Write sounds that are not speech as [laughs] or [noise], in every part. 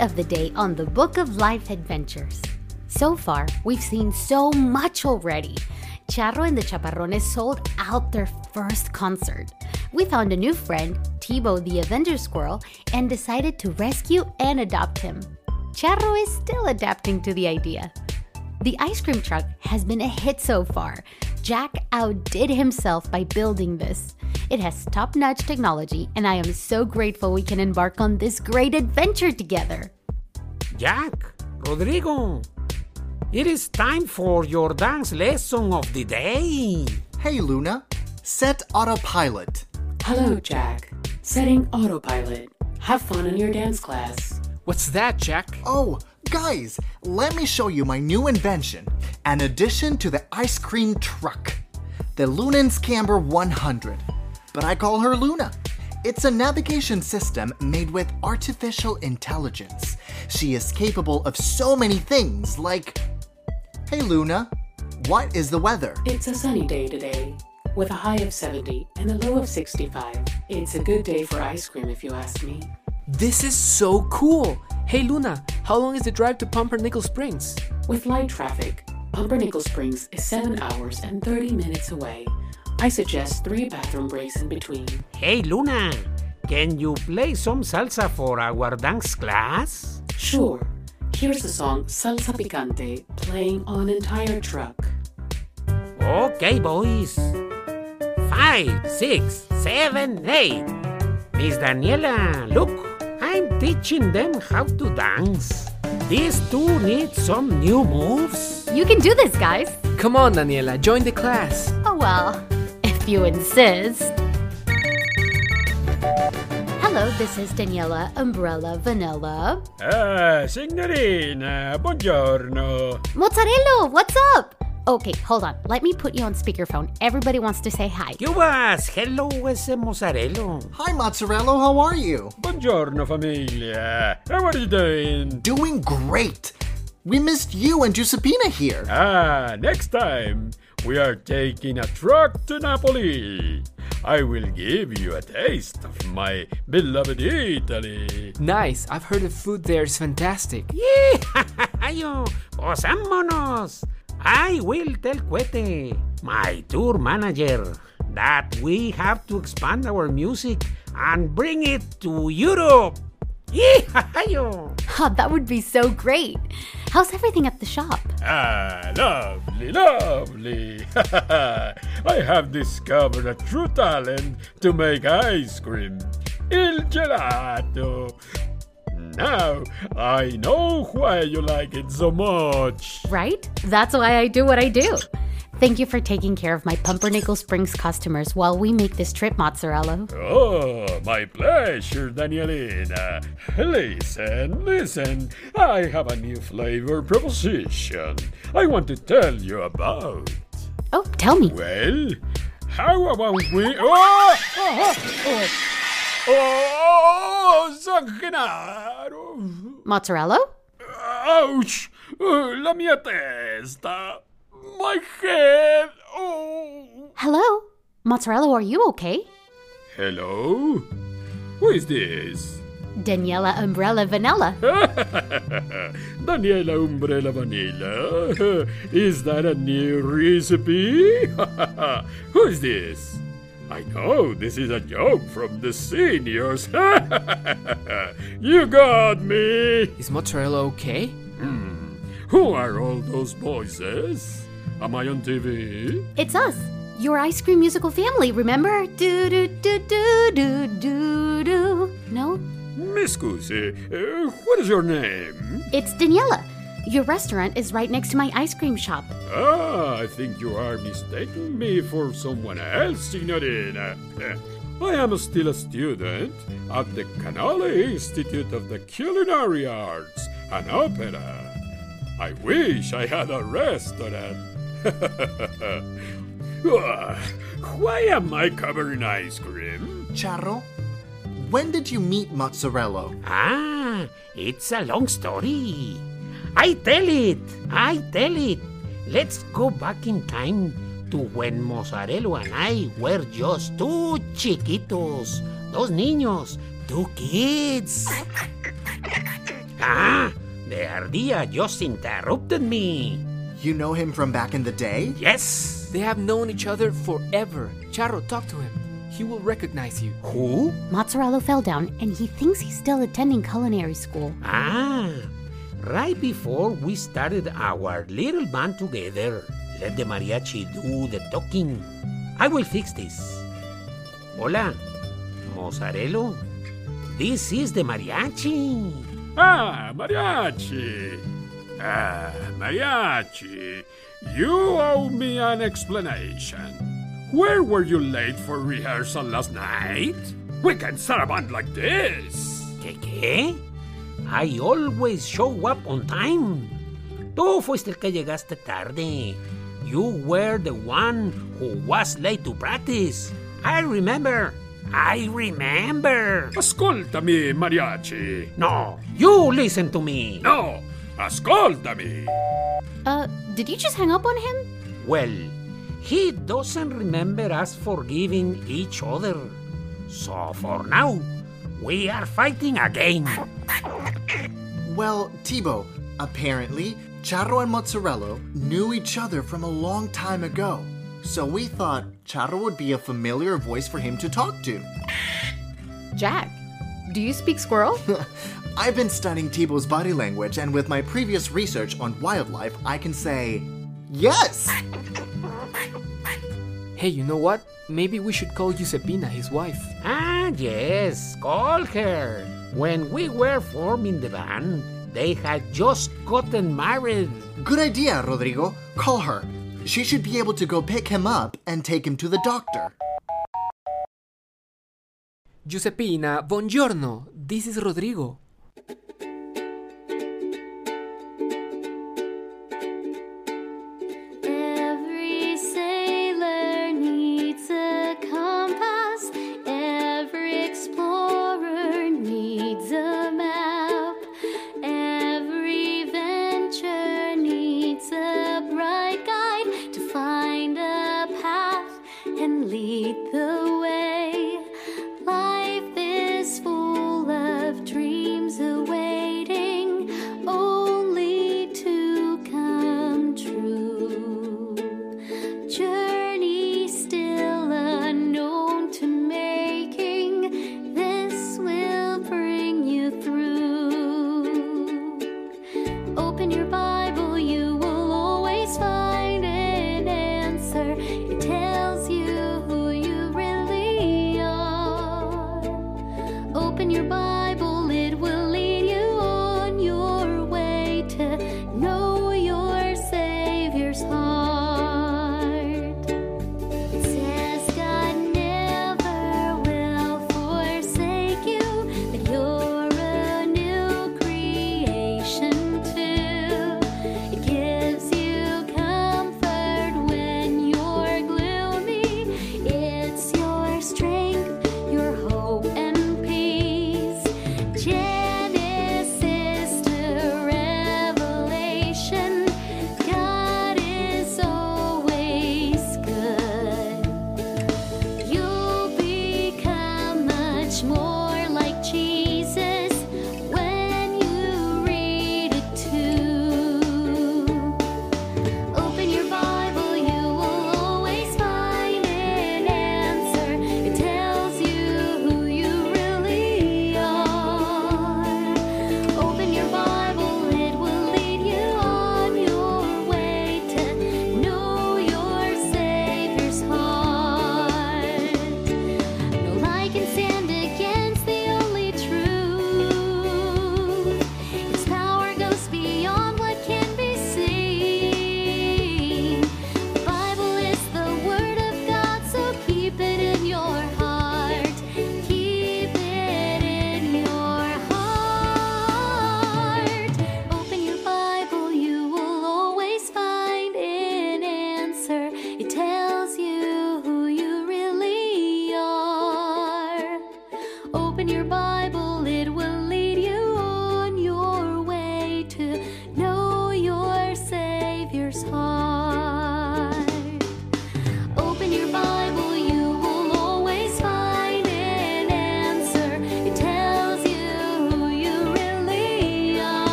Of the day on the Book of Life Adventures. So far, we've seen so much already. Charro and the Chaparrones sold out their first concert. We found a new friend, Tibo the Avenger Squirrel, and decided to rescue and adopt him. Charro is still adapting to the idea. The ice cream truck has been a hit so far. Jack outdid himself by building this. It has top notch technology, and I am so grateful we can embark on this great adventure together. Jack, Rodrigo, it is time for your dance lesson of the day. Hey Luna, set autopilot. Hello, Jack. Setting autopilot. Have fun in your dance class. What's that, Jack? Oh, guys, let me show you my new invention an addition to the ice cream truck the Lunan's Camber 100. But I call her Luna. It's a navigation system made with artificial intelligence. She is capable of so many things, like. Hey Luna, what is the weather? It's a sunny day today, with a high of 70 and a low of 65. It's a good day for ice cream, if you ask me. This is so cool. Hey, Luna, how long is the drive to Pumpernickel Springs? With light traffic, Pumpernickel Springs is 7 hours and 30 minutes away. I suggest three bathroom breaks in between. Hey, Luna, can you play some salsa for our dance class? Sure, here's the song Salsa Picante playing on an entire truck. Okay, boys. Five, six, seven, eight. Miss Daniela, look, I'm teaching them how to dance. These two need some new moves. You can do this, guys. Come on, Daniela, join the class. Oh well, if you insist. Hello, this is Daniela Umbrella Vanilla. Ah, signorina, buongiorno. Mozzarella, what's up? Okay, hold on. Let me put you on speakerphone. Everybody wants to say hi. Cubas, hello, ese mozzarella. Hi Mozzarella, how are you? Buongiorno, familia. How are you doing? Doing great! We missed you and Giuseppina here. Ah, next time we are taking a truck to Napoli. I will give you a taste of my beloved Italy. Nice, I've heard the food there is fantastic. [laughs] Ayo, pues vámonos. I will tell Cuete, my tour manager, that we have to expand our music and bring it to Europe. Oh, that would be so great. How's everything at the shop? Ah, lovely, lovely. [laughs] I have discovered a true talent to make ice cream. Il gelato. Now I know why you like it so much. Right? That's why I do what I do. Thank you for taking care of my Pumpernickel Springs customers while we make this trip, Mozzarella. Oh, my pleasure, Danielina. Listen, listen. I have a new flavor proposition I want to tell you about. Oh, tell me. Well, how about we. Oh! Oh! Oh! oh sanguinaro! Mozzarella? Ouch! Uh, la mia testa! My head! Oh! Hello? Mozzarella, are you okay? Hello? Who is this? Daniela Umbrella Vanilla. [laughs] Daniela Umbrella Vanilla. [laughs] Is that a new recipe? [laughs] Who is this? I know this is a joke from the seniors. you got me. Is Mozzarella okay? Hmm. Who are all those voices? Am I on TV? It's us, your ice cream musical family, remember? Do do do do do do do. No? Miss Goosey, uh, what is your name? It's Daniela. Your restaurant is right next to my ice cream shop. Ah, I think you are mistaking me for someone else, Signorina. I am still a student at the Canale Institute of the Culinary Arts and Opera. I wish I had a restaurant. Why am I covered in ice cream? Charro, when did you meet Mozzarella? Ah, it's a long story. I tell it. I tell it. Let's go back in time to when Mozzarella and I were just two chiquitos. Dos niños. Two kids. [laughs] Ah, the ardilla just interrupted me. You know him from back in the day? Yes. They have known each other forever. Charro, talk to him. He will recognize you. Who? Mozzarella fell down and he thinks he's still attending culinary school. Ah, right before we started our little band together, let the mariachi do the talking. I will fix this. Hola, Mozzarella. This is the mariachi. Ah, mariachi. Ah, mariachi. You owe me an explanation. Where were you late for rehearsal last night? We can't start a band like this. ¿Qué qué? I always show up on time. Tú fuiste el que llegaste tarde. You were the one who was late to practice. I remember. I remember. Ascoltami, mariachi. No, you listen to me. No, ascoltami. Uh, did you just hang up on him? Well, he doesn't remember us forgiving each other. So for now, we are fighting again. Well, Tibo, apparently, Charro and Mozzarella knew each other from a long time ago. So we thought Charro would be a familiar voice for him to talk to. Jack, do you speak squirrel? [laughs] I've been studying Tibo's body language, and with my previous research on wildlife, I can say, yes! Hey, you know what? Maybe we should call Giuseppina his wife. Ah, yes, call her. When we were forming the band, they had just gotten married. Good idea, Rodrigo. Call her. She should be able to go pick him up and take him to the doctor. Giuseppina, buongiorno. This is Rodrigo you Open your body.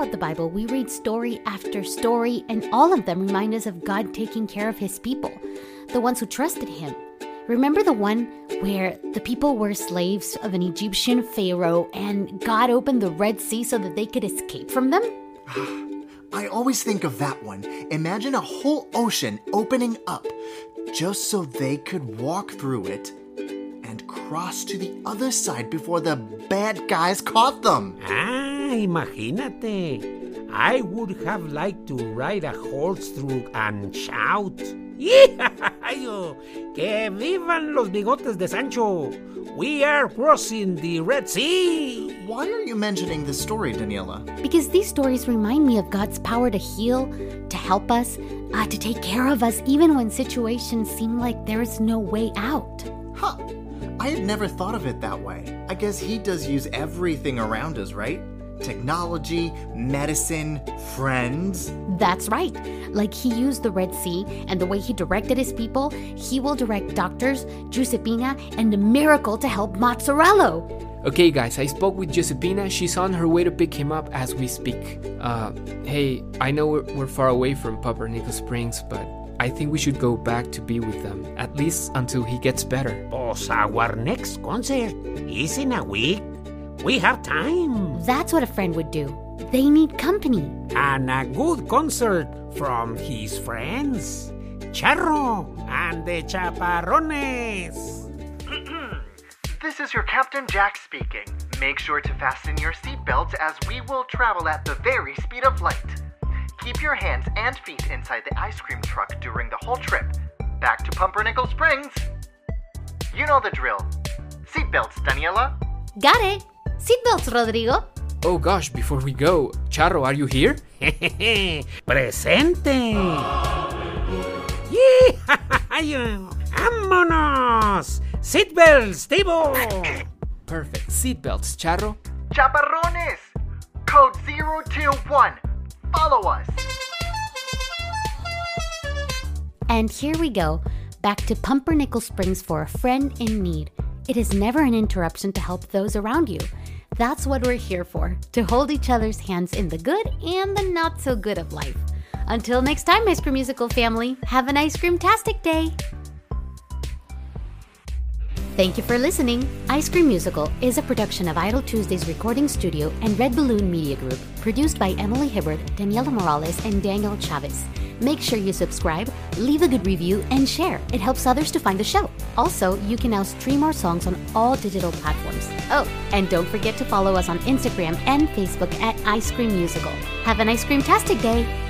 Throughout the Bible, we read story after story, and all of them remind us of God taking care of his people, the ones who trusted him. Remember the one where the people were slaves of an Egyptian pharaoh and God opened the Red Sea so that they could escape from them? I always think of that one. Imagine a whole ocean opening up just so they could walk through it and cross to the other side before the bad guys caught them. Ah, imagínate. I would have liked to ride a horse through and shout. ¡Yijajayo! ¡Que vivan los bigotes de Sancho! We are crossing the Red Sea! Why are you mentioning this story, Daniela? Because these stories remind me of God's power to heal, to help us, uh, to take care of us, even when situations seem like there is no way out. Huh. I had never thought of it that way. I guess he does use everything around us, right? Technology, medicine, friends. That's right. Like he used the Red Sea and the way he directed his people, he will direct doctors, Giuseppina, and a miracle to help Mozzarella. Okay, guys, I spoke with Giuseppina. She's on her way to pick him up as we speak. Uh, hey, I know we're, we're far away from Pumpernickel Springs, but I think we should go back to be with them, at least until he gets better. Pues our next concert is in a week. We have time. That's what a friend would do. They need company. And a good concert from his friends, Charro and the Chaparrones. [clears throat] This is your Captain Jack speaking. Make sure to fasten your seatbelts as we will travel at the very speed of light. Keep your hands and feet inside the ice cream truck during the whole trip. Back to Pumpernickel Springs. You know the drill. Seatbelts, Daniela. Got it. Seatbelts, Rodrigo. Oh gosh, before we go, Charro, are you here? [laughs] Presente. ¡Yijajayo! ¡Vámonos! Seatbelts, Tibo. Perfect. Seatbelts, Charro. Chaparrones! Code 021. Follow us. And here we go, back to Pumpernickel Springs for a friend in need. It is never an interruption to help those around you. That's what we're here for, to hold each other's hands in the good and the not so good of life. Until next time, Ice Cream Musical family, have an ice cream tastic day! Thank you for listening. Ice Cream Musical is a production of Idle Tuesdays Recording Studio and Red Balloon Media Group, produced by Emily Hibbert, Daniela Morales, and Daniel Chavez. Make sure you subscribe, leave a good review, and share. It helps others to find the show. Also, you can now stream our songs on all digital platforms. Oh, and don't forget to follow us on Instagram and Facebook at Ice Cream Musical. Have an ice cream tastic day!